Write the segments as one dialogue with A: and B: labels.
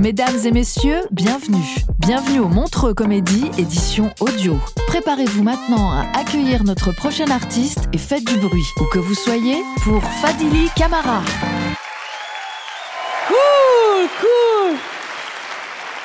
A: Mesdames et messieurs, bienvenue. Bienvenue au Montreux Comédie, édition audio. Préparez-vous maintenant à accueillir notre prochain artiste et faites du bruit, où que vous soyez, pour Fadili Camara.
B: Cool, cool.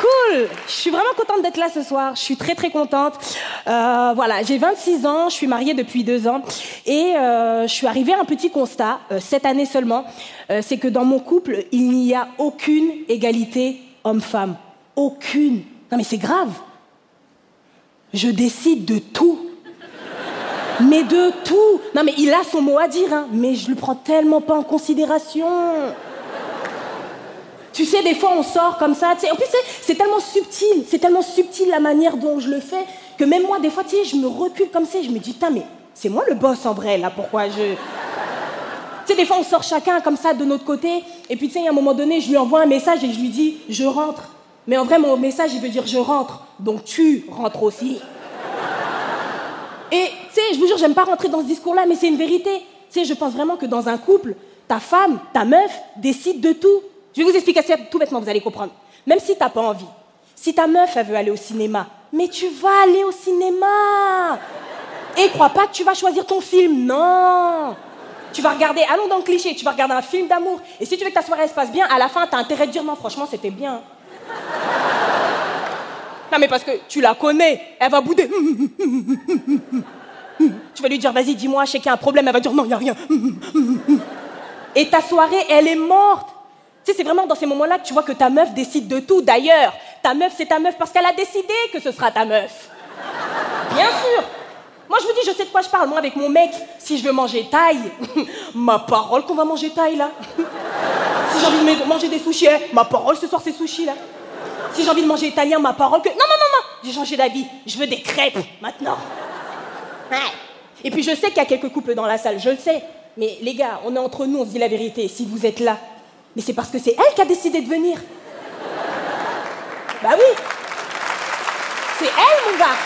B: Cool Je suis vraiment contente d'être là ce soir. Je suis très très contente. Euh, voilà, j'ai 26 ans, je suis mariée depuis deux ans et euh, je suis arrivée à un petit constat, euh, cette année seulement, c'est que dans mon couple, il n'y a aucune égalité homme-femme. Aucune. Non mais c'est grave. Je décide de tout. Mais de tout. Non mais il a son mot à dire, hein, mais je le prends tellement pas en considération. Tu sais, des fois, on sort comme ça. tu sais. En plus, c'est- tellement subtil. C'est tellement subtil la manière dont je le fais que même moi, des fois, tu sais, je me recule comme ça. et Je me dis, putain, mais c'est moi le boss en vrai, là. Pourquoi je. Tu sais, des fois, on sort chacun comme ça de notre côté. Et puis, tu sais, à un moment donné, je lui envoie un message et je lui dis, je rentre. Mais en vrai, mon message, il veut dire, je rentre. Donc, tu rentres aussi. Et tu sais, je vous jure, j'aime pas rentrer dans ce discours-là, mais c'est une vérité. Tu sais, je pense vraiment que dans un couple, ta femme, ta meuf décide de tout. Je vais vous expliquer tout bêtement, vous allez comprendre. Même si t'as pas envie, si ta meuf, elle veut aller au cinéma, mais tu vas aller au cinéma. Et crois pas que tu vas choisir ton film, non. Tu vas regarder, allons dans le cliché, tu vas regarder un film d'amour. Et si tu veux que ta soirée se passe bien, à la fin, t'as intérêt de dire non, franchement, c'était bien. Non, mais parce que tu la connais, elle va bouder. Tu vas lui dire, vas-y, dis-moi, je sais qu'il y a un problème. Elle va dire, non, il n'y a rien. Et ta soirée, elle est morte. Tu sais, c'est vraiment dans ces moments-là que tu vois que ta meuf décide de tout. D'ailleurs, ta meuf, c'est ta meuf parce qu'elle a décidé que ce sera ta meuf. Bien sûr. Moi, je vous dis, je sais de quoi je parle. Moi, avec mon mec, si je veux manger taille, ma parole qu'on va manger taille, là. Si j'ai envie de manger des sushis, eh, ma parole, ce soir, c'est sushi, là. Si j'ai envie de manger italien, ma parole que... Non, non, non, non J'ai changé d'avis. Je veux des crêpes, maintenant. Ouais. Et puis je sais qu'il y a quelques couples dans la salle, je le sais. Mais les gars, on est entre nous, on se dit la vérité. Si vous êtes là, mais c'est parce que c'est elle qui a décidé de venir. Bah oui. C'est elle, mon gars.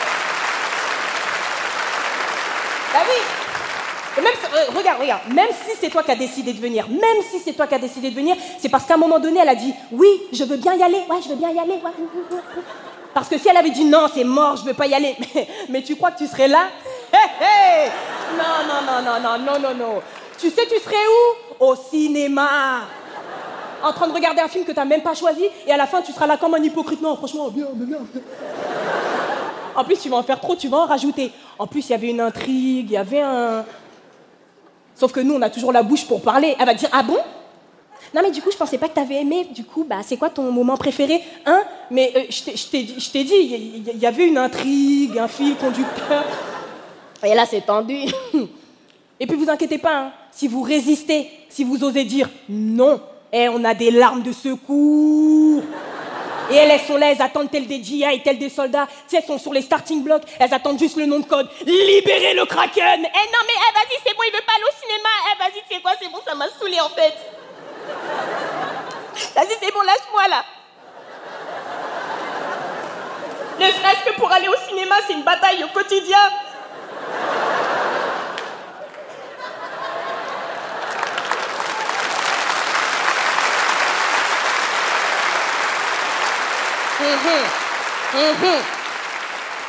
B: Bah oui. Même, euh, regarde, regarde, même si c'est toi qui as décidé de venir, même si c'est toi qui as décidé de venir, c'est parce qu'à un moment donné, elle a dit oui, je veux bien y aller, ouais, je veux bien y aller. Parce que si elle avait dit non, c'est mort, je veux pas y aller, mais, mais tu crois que tu serais là? Hé, hé Non, non, non, non, non, non, non, non. Tu sais, tu serais où? Au cinéma. En train de regarder un film que t'as même pas choisi, et à la fin, tu seras là comme un hypocrite. Non, franchement, bien, bien, bien. En plus, tu vas en faire trop, tu vas en rajouter. En plus, il y avait une intrigue, il y avait un. Sauf que nous, on a toujours la bouche pour parler. Elle va dire Ah bon? Non, mais du coup, je pensais pas que t'avais aimé. Du coup, bah, c'est quoi ton moment préféré? Hein? Mais euh, je t'ai- dit- il y avait une intrigue, un fil conducteur. Et là, c'est tendu. Et puis, vous inquiétez pas, hein, si vous résistez, si vous osez dire non, eh, on a des larmes de secours. Et elles, elles sont là, elles attendent tel des GI, tel des soldats. Tu sais, elles sont sur les starting blocks, elles attendent juste le nom de code. Libérez le Kraken Eh non, mais eh, vas-y, c'est bon, il veut pas aller au cinéma. Eh, vas-y, tu sais quoi, c'est bon, ça m'a saoulé en fait. Vas-y, c'est bon, lâche-moi là. Ne serait-ce que pour aller au cinéma, c'est une bataille au quotidien.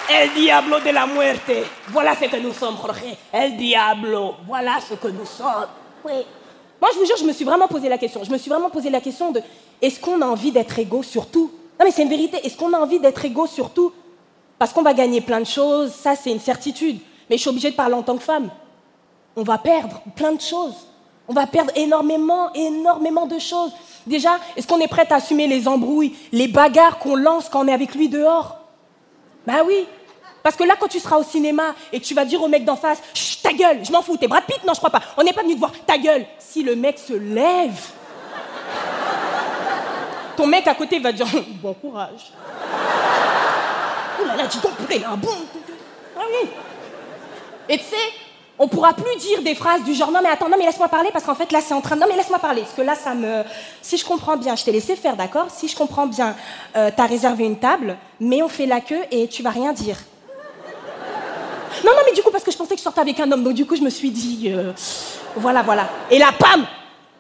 B: El diablo de la muerte. Voilà ce que nous sommes, Jorge. El diablo. Voilà ce que nous sommes. Oui. Moi, je vous jure, je me suis vraiment posé la question. Je me suis vraiment posé la question de est-ce qu'on a envie d'être égaux sur tout? Non, mais c'est une vérité. Est-ce qu'on a envie d'être égaux sur tout? Parce qu'on va gagner plein de choses, ça, c'est une certitude. Mais je suis obligée de parler en tant que femme. On va perdre plein de choses. On va perdre énormément, énormément de choses. Déjà, est-ce qu'on est prête à assumer les embrouilles, les bagarres qu'on lance quand on est avec lui dehors? Ben oui. Parce que là, quand tu seras au cinéma et que tu vas dire au mec d'en face, Chut, ta gueule, je m'en fous, t'es Brad Pitt? Non, je crois pas. On n'est pas venu te voir, ta gueule. Si le mec se lève, ton mec à côté va dire, bon courage. Oh là là, dis donc, purée, là, bon. Ah oui. Et tu sais, on pourra plus dire des phrases du genre non mais attends non mais laisse-moi parler parce qu'en fait là c'est en train de... non mais laisse-moi parler. Parce que là ça me si je comprends bien je t'ai laissé faire d'accord? Si je comprends bien euh, t'as réservé une table mais on fait la queue et tu vas rien dire. Non non mais du coup parce que je pensais que je sortais avec un homme donc du coup je me suis dit euh, voilà voilà. Et là pam!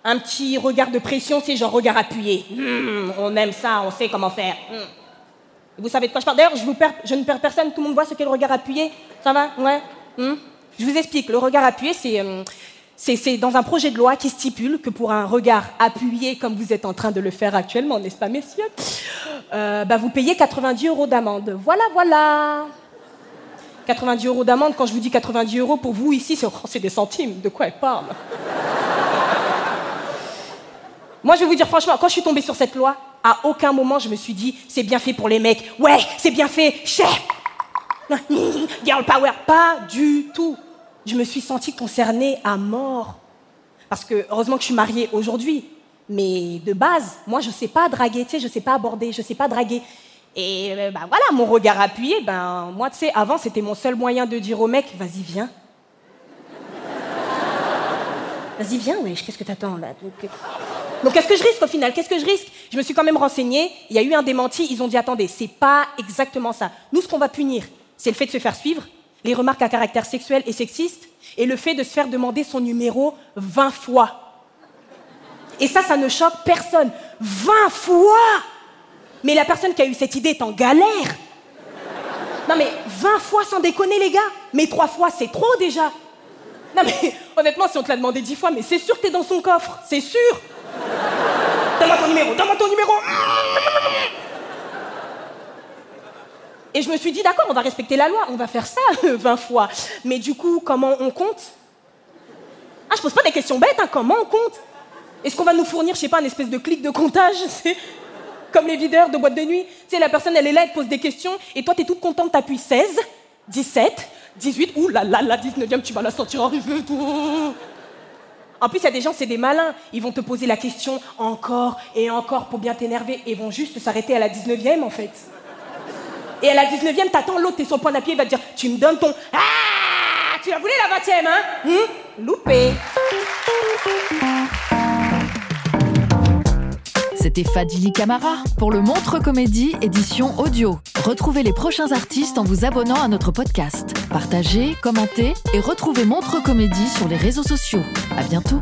B: Un petit regard de pression c'est genre regard appuyé. Hmm, on aime ça on sait comment faire. Hmm. vous savez de quoi je parle? D'ailleurs je, je ne perds personne tout le monde voit ce qu'est le regard appuyé. Ça va? Ouais? Hmm? Je vous explique, le regard appuyé, c'est euh, c'est- dans un projet de loi qui stipule que pour un regard appuyé, comme vous êtes en train de le faire actuellement, n'est-ce pas, messieurs euh, bah, Vous payez 90 euros d'amende. Voilà, voilà 90 euros d'amende, quand je vous dis 90 euros, pour vous ici, oh, c'est des centimes. De quoi elle parle? Moi, je vais vous dire franchement, quand je suis tombée sur cette loi, à aucun moment je me suis dit, c'est bien fait pour les mecs. Ouais, c'est bien fait, chef Girl power, pas du tout. Je me suis sentie concernée à mort. Parce que heureusement que je suis mariée aujourd'hui. Mais de base, moi je sais pas draguer, tu sais, je sais pas aborder, je sais pas draguer. Et bah, voilà, mon regard appuyé, ben moi tu sais, avant c'était mon seul moyen de dire au mec, vas-y viens. Vas-y viens, wesh, qu'est-ce que t'attends là? Donc, euh, donc qu'est-ce que je risque au final? Qu'est-ce que je risque? Je me suis quand même renseignée, il y a eu un démenti, ils ont dit attendez, c'est pas exactement ça. Nous ce qu'on va punir, c'est le fait de se faire suivre, les remarques à caractère sexuel et sexiste, et le fait de se faire demander son numéro 20 fois. Et ça, ça ne choque personne. 20 fois Mais la personne qui a eu cette idée est en galère. Non mais 20 fois sans déconner les gars Mais 3 fois c'est trop déjà Non mais honnêtement si on te l'a demandé 10 fois, mais c'est sûr que t'es dans son coffre, c'est sûr Donne-moi ton numéro, donne-moi ton numéro Et je me suis dit, d'accord, on va respecter la loi, on va faire ça 20 fois. Mais du coup, comment on compte? Ah, je pose pas des questions bêtes, hein, comment on compte? Est-ce qu'on va nous fournir, je sais pas, une espèce de clic de comptage Comme les videurs de boîte de nuit? Tu sais, la personne, elle est là, elle pose des questions, et toi, t'es toute contente, t'appuies 16, 17, 18, ouh là là, la 19e, tu vas la sentir arriver. En plus, il y a des gens, c'est des malins. Ils vont te poser la question encore et encore pour bien t'énerver, et vont juste s'arrêter à la 19e, en fait. Et à la 19e, t'attends l'autre, sur le point d'appuyer, il va te dire Tu me donnes ton. Ah Tu la voulais la 20e, hein? Hum? Loupé
A: C'était Fadili Camara pour le Montre Comédie édition audio. Retrouvez les prochains artistes en vous abonnant à notre podcast. Partagez, commentez et retrouvez Montre Comédie sur les réseaux sociaux. À bientôt.